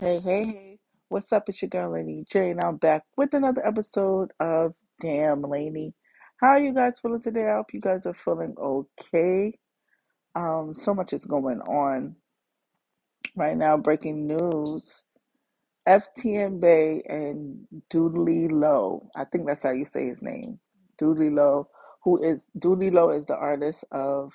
Hey, hey, hey. What's up? It's your girl, Lanie J, and I'm back with another episode of Damn Lanie. How are you guys feeling today? I hope you guys are feeling okay. Um, so much is going on right now. Breaking news. FTN Bae and Doodie Lo. I think that's how you say his name. Doodie Lo, who is Doodie Lo is the artist of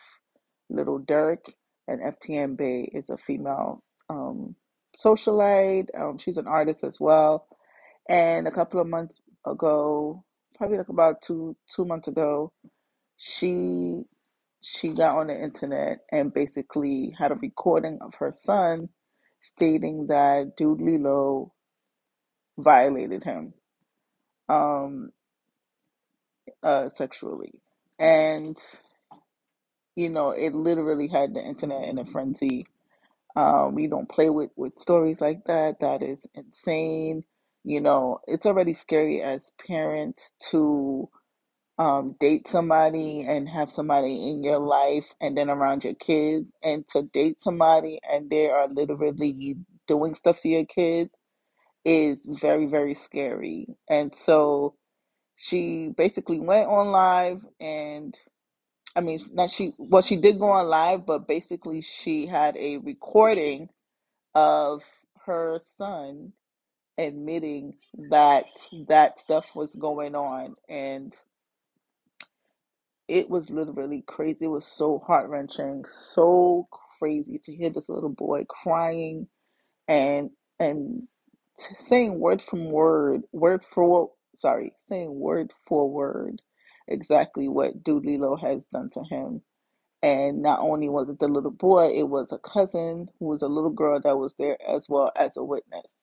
Little Durk, and FTN Bae is a female um, socialite. Um, she's an artist as well. And a couple of months ago, probably like about two two months ago, she she got on the internet and basically had a recording of her son stating that Doodie Lo violated him um uh sexually and you know it literally had the internet in a frenzy um we don't play with with stories like that that is insane. You know it's already scary as parents to um date somebody and have somebody in your life and then around your kids and to date somebody and they are literally doing stuff to your kid is very very scary. And so she basically went on live and I mean not she well she did go on live but basically she had a recording of her son admitting that that stuff was going on and it was literally crazy. It was so heart-wrenching so crazy to hear this little boy crying and and saying word from word, word for word sorry, saying word for word exactly what Doolittle has done to him. And not only was it the little boy, it was a cousin who was a little girl that was there as well as a witness.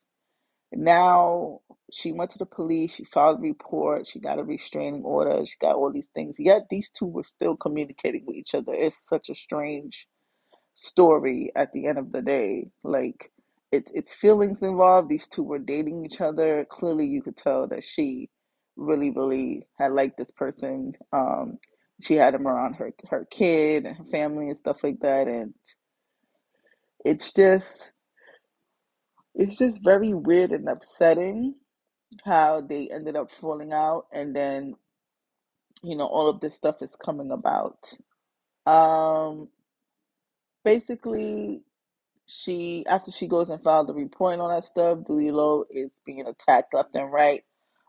Now she went to the police, she filed a report, she got a restraining order, she got all these things. Yet these two were still communicating with each other. It's such a strange story at the end of the day. Like it's it's feelings involved. These two were dating each other. Clearly you could tell that she really, really had liked this person. Um she had him around her her kid and her family and stuff like that and it's just it's just very weird and upsetting how they ended up falling out and then you know all of this stuff is coming about um basically she after she goes and files the report and all that stuff, Doodie Lo is being attacked left and right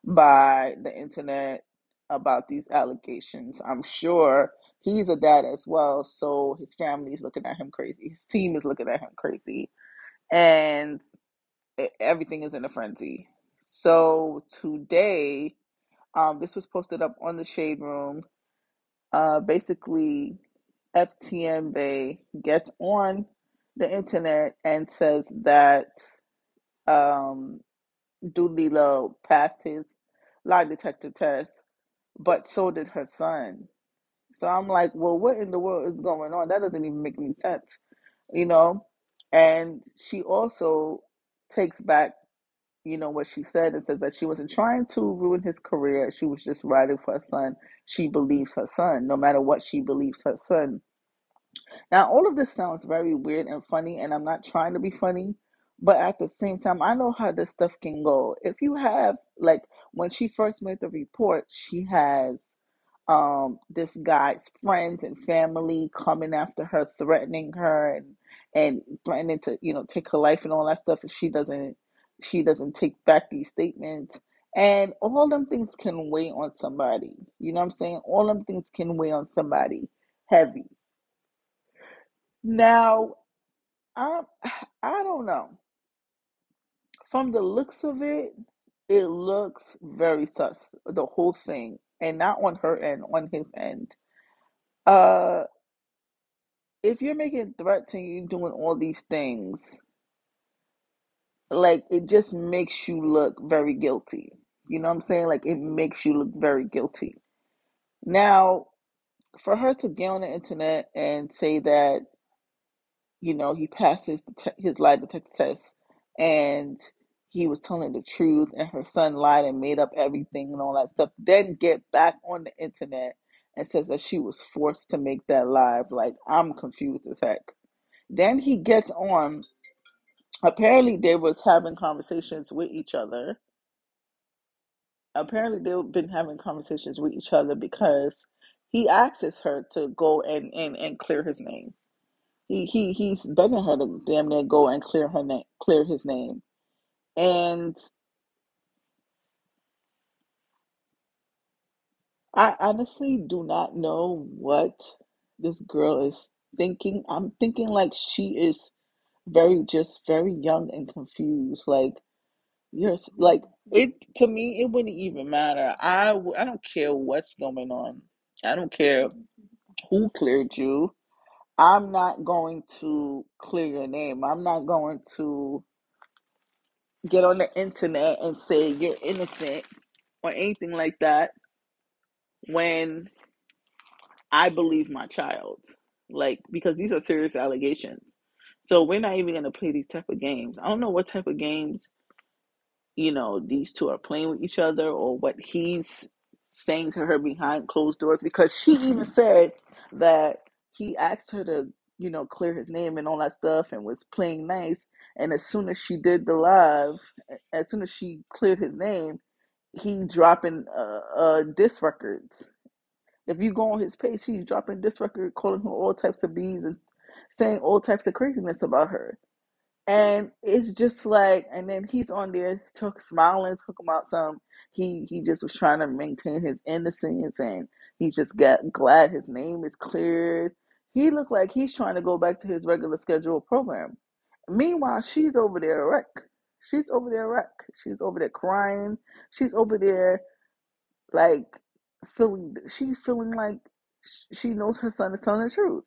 by the internet about these allegations. I'm sure he's a dad as well, so his family is looking at him crazy. His team is looking at him crazy, and everything is in a frenzy. So today, um, this was posted up on the Shade Room. Uh, basically, FTN Bae gets on the internet and says that um, Doolittle passed his lie detector test, but so did her son. So I'm like, well, what in the world is going on? That doesn't even make any sense, you know? And she also takes back, you know, what she said and says that she wasn't trying to ruin his career. She was just writing for her son. She believes her son, no matter what she believes her son now, all of this sounds very weird and funny, and I'm not trying to be funny, but at the same time, I know how this stuff can go. If you have, like, when she first made the report, she has um this guy's friends and family coming after her, threatening her and and threatening to, you know, take her life and all that stuff if she doesn't she doesn't take back these statements. And all them things can weigh on somebody. You know what I'm saying? All them things can weigh on somebody heavy. Now, I I don't know. From the looks of it, it looks very sus, the whole thing, and not on her end, on his end. Uh, if you're making threats and you're doing all these things, like it just makes you look very guilty. You know what I'm saying? Like it makes you look very guilty. Now, for her to get on the internet and say that you know, he passed his his lie detector test, and he was telling the truth, and her son lied and made up everything and all that stuff. Then get back on the internet and says that she was forced to make that live. Like I'm confused as heck. Then he gets on apparently they was having conversations with each other apparently they've been having conversations with each other because he asks her to go and, and, and clear his name. He he he's begging her to damn near go and clear her name, clear his name. And I honestly do not know what this girl is thinking. I'm thinking like she is very just very young and confused. Like you're like it to me. It wouldn't even matter. I I don't care what's going on. I don't care who cleared you. I'm not going to clear your name. I'm not going to get on the internet and say you're innocent or anything like that when I believe my child. Like, because these are serious allegations. So we're not even going to play these type of games. I don't know what type of games you know, these two are playing with each other or what he's saying to her behind closed doors because she even said that he asked her to, you know, clear his name and all that stuff and was playing nice. And as soon as she did the live, as soon as she cleared his name, he dropping uh, uh disc records. If you go on his page, he's dropping disc record, calling her all types of bees and saying all types of craziness about her. And it's just like, and then he's on there, talk, smiling, talking about some. He he just was trying to maintain his innocence, and he's just got glad his name is cleared. He looked like he's trying to go back to his regular scheduled program. Meanwhile, she's over there wreck. She's over there wreck. She's over there crying. She's over there like feeling. She's feeling like she knows her son is telling the truth.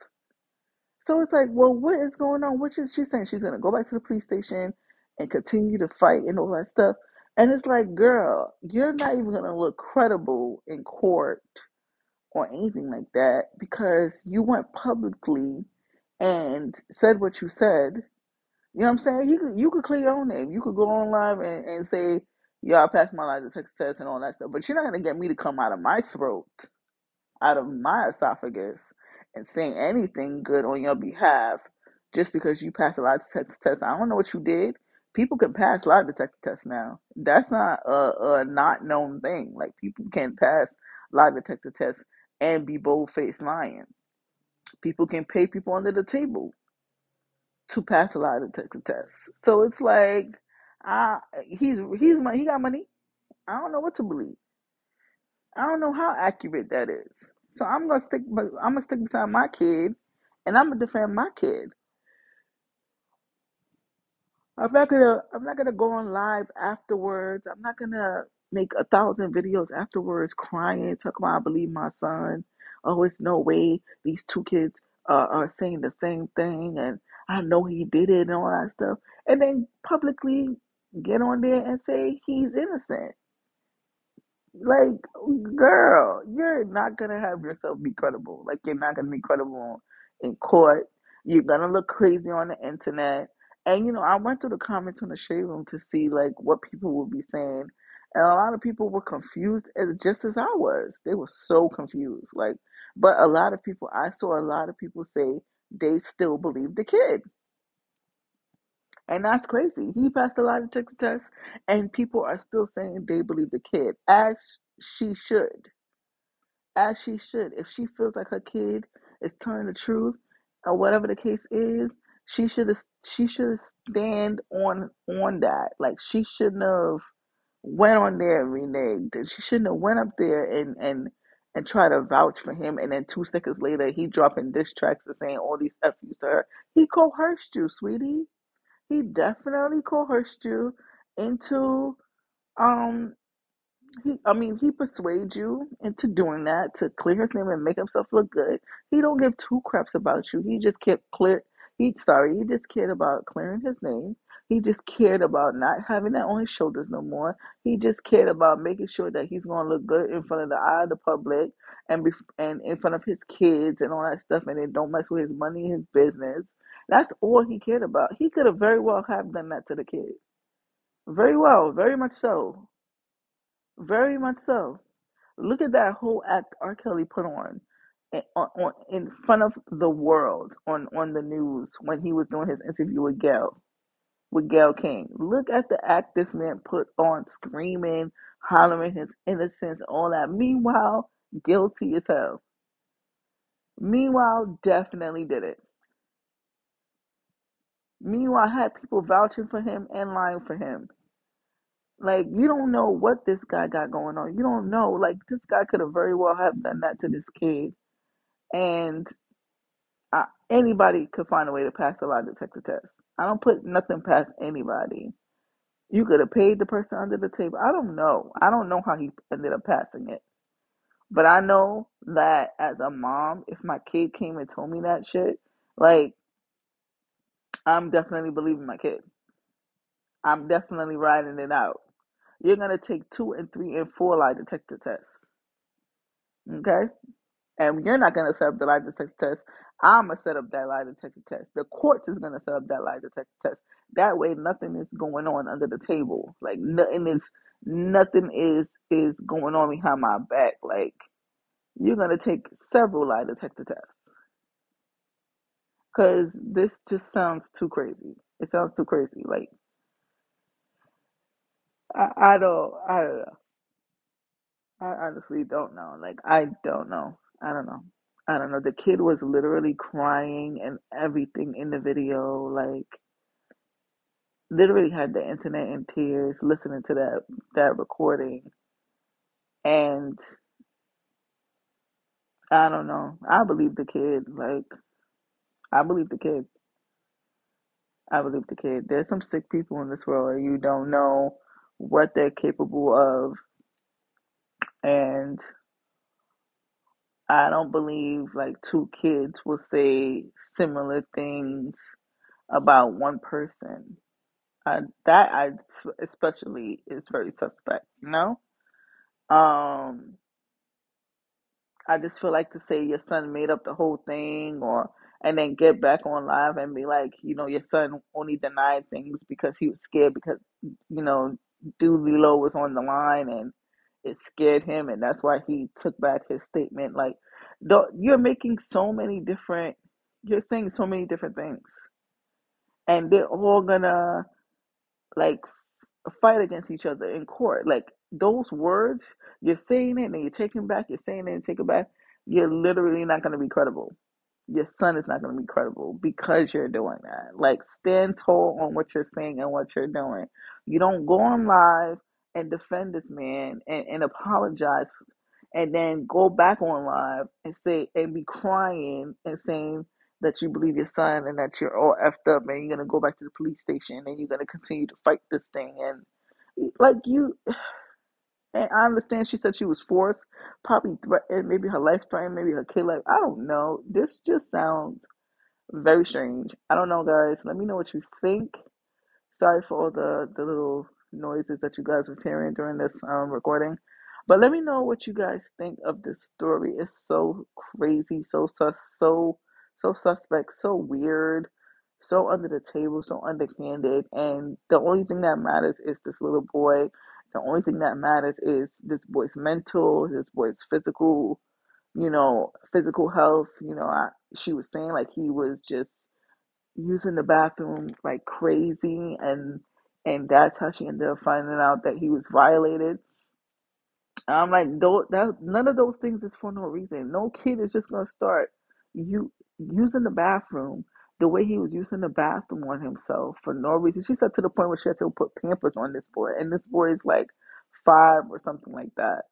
So it's like, well, what is going on? Which is she saying she's gonna go back to the police station and continue to fight and all that stuff? And it's like, girl, you're not even gonna look credible in court or anything like that because you went publicly and said what you said. You know what I'm saying? You could you could clear your own name. You could go on live and, and say, Yeah, I passed my lie detector test and all that stuff. But you're not gonna get me to come out of my throat out of my esophagus and saying anything good on your behalf just because you passed a lie detector test. I don't know what you did. People can pass lie detector tests now. That's not a, a not known thing. Like people can pass lie detector tests and be bold faced lying. People can pay people under the table to pass a lie detector test. So it's like, uh, he's he's my he got money. I don't know what to believe. I don't know how accurate that is. So I'm gonna stick. I'm gonna stick beside my kid, and I'm gonna defend my kid. I'm not gonna. I'm not gonna go on live afterwards. I'm not gonna make a thousand videos afterwards, crying, talking about I believe my son. Oh, it's no way these two kids uh, are saying the same thing, and I know he did it and all that stuff, and then publicly get on there and say he's innocent. Like, girl, you're not gonna have yourself be credible. Like, you're not gonna be credible in court. You're gonna look crazy on the internet. And you know, I went through the comments on the shade room to see like what people would be saying, and a lot of people were confused, as just as I was. They were so confused. Like, but a lot of people, I saw a lot of people say they still believe the kid, and that's crazy. He passed a lie detector tests, and people are still saying they believe the kid, as she should as she should. If she feels like her kid is telling the truth or whatever the case is, she should have. she should stand on on that. Like she shouldn't have went on there and reneged. And she shouldn't have went up there and and and try to vouch for him. And then two seconds later, he dropping diss tracks and saying all these f to her. He coerced you, sweetie. He definitely coerced you into um he, I mean, he persuades you into doing that to clear his name and make himself look good. He don't give two craps about you. He just kept clear. He sorry, he just cared about clearing his name. He just cared about not having that on his shoulders no more. He just cared about making sure that he's gonna look good in front of the eye of the public and be and in front of his kids and all that stuff, and then don't mess with his money, his business. That's all he cared about. He could have very well have done that to the kid. Very well, very much so, very much so. Look at that whole act R. Kelly put on, in, on, on in front of the world on on the news when he was doing his interview with Gayle. With Gayle King. Look at the act this man put on, screaming, hollering his innocence, all that. Meanwhile, guilty as hell. Meanwhile, definitely did it. Meanwhile, had people vouching for him and lying for him. Like you don't know what this guy got going on. You don't know. Like this guy could have very well have done that to this kid, and uh, anybody could find a way to pass a lie detector test. I don't put nothing past anybody. You could have paid the person under the table. I don't know. I don't know how he ended up passing it. But I know that as a mom, if my kid came and told me that shit, like I'm definitely believing my kid. I'm definitely writing it out. You're gonna take two and three and four lie detector tests. Okay? And you're not gonna set up the lie detector test. I'm gonna set up that lie detector test. The courts is gonna set up that lie detector test. That way nothing is going on under the table. Like nothing is nothing is is going on behind my back. Like you're gonna take several lie detector tests. Cause this just sounds too crazy. It sounds too crazy. Like I, I don't I don't know. I honestly don't know. Like I don't know. I don't know. I don't know. The kid was literally crying and everything in the video. Like literally had the internet in tears listening to that that recording. And I don't know. I believe the kid. Like I believe the kid. I believe the kid. There's some sick people in this world and you don't know what they're capable of. And I don't believe like two kids will say similar things about one person. That I especially is very suspect, you know? Um, I just feel like to say your son made up the whole thing or and then get back on live and be like, you know, your son only denied things because he was scared because you know, Doodie Lo was on the line and it scared him and that's why he took back his statement. Like the, you're making so many different you're saying so many different things and they're all gonna like fight against each other in court. Like those words, you're saying it and you're taking back, you're saying it and taking back, you're literally not to be credible. Your son is not to be credible because you're doing that. Like stand tall on what you're saying and what you're doing. You don't go on live and defend this man and, and apologize and then go back on live and say and be crying and saying that you believe your son and that you're all effed up and you're gonna go back to the police station and you're gonna continue to fight this thing and like you and I understand she said she was forced, probably threatened, maybe her life threatened, maybe her kid like I don't know. This just sounds very strange. I don't know guys. Let me know what you think. Sorry for all the, the little noises that you guys was hearing during this um, recording. But let me know what you guys think of this story. It's so crazy, so sus, so so suspect, so weird, so under the table, so underhanded. And the only thing that matters is this little boy. The only thing that matters is this boy's mental, this boy's physical, you know, physical health. You know, I, she was saying like he was just using the bathroom like crazy and and that's how she ended up finding out that he was violated I'm like, though that none of those things is for no reason. No kid is just gonna start you using the bathroom the way he was using the bathroom on himself for no reason. She said to the point where she had to put Pampers on this boy, and this boy is like five or something like that.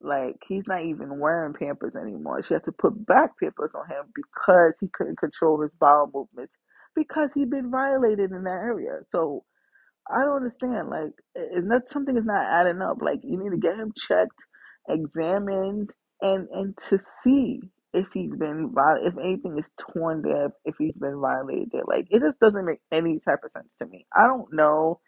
Like he's not even wearing Pampers anymore. She had to put back Pampers on him because he couldn't control his bowel movements because he'd been violated in that area. So I don't understand. Like, is not something is not adding up. Like, you need to get him checked, examined, and and to see if he's been if anything is torn there, if he's been violated there. Like, it just doesn't make any type of sense to me. I don't know,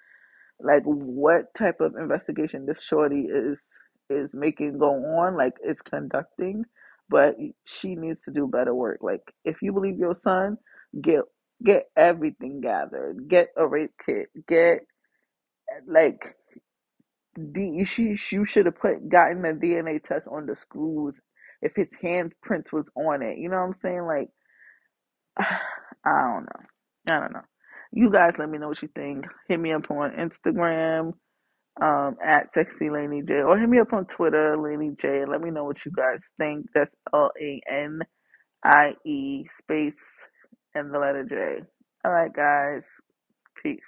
like, what type of investigation this shorty is is making go on, like, is conducting, but she needs to do better work. Like, if you believe your son, get get everything gathered, get a rape kit, get like D, she you should have put gotten the DNA test on the screws if his handprint was on it. You know what I'm saying? Like I don't know. I don't know. You guys let me know what you think. Hit me up on Instagram um, at Sexy Lanie J or hit me up on Twitter, Lanie J, let me know what you guys think. That's L A N I E space and the letter J. All right, guys. Peace.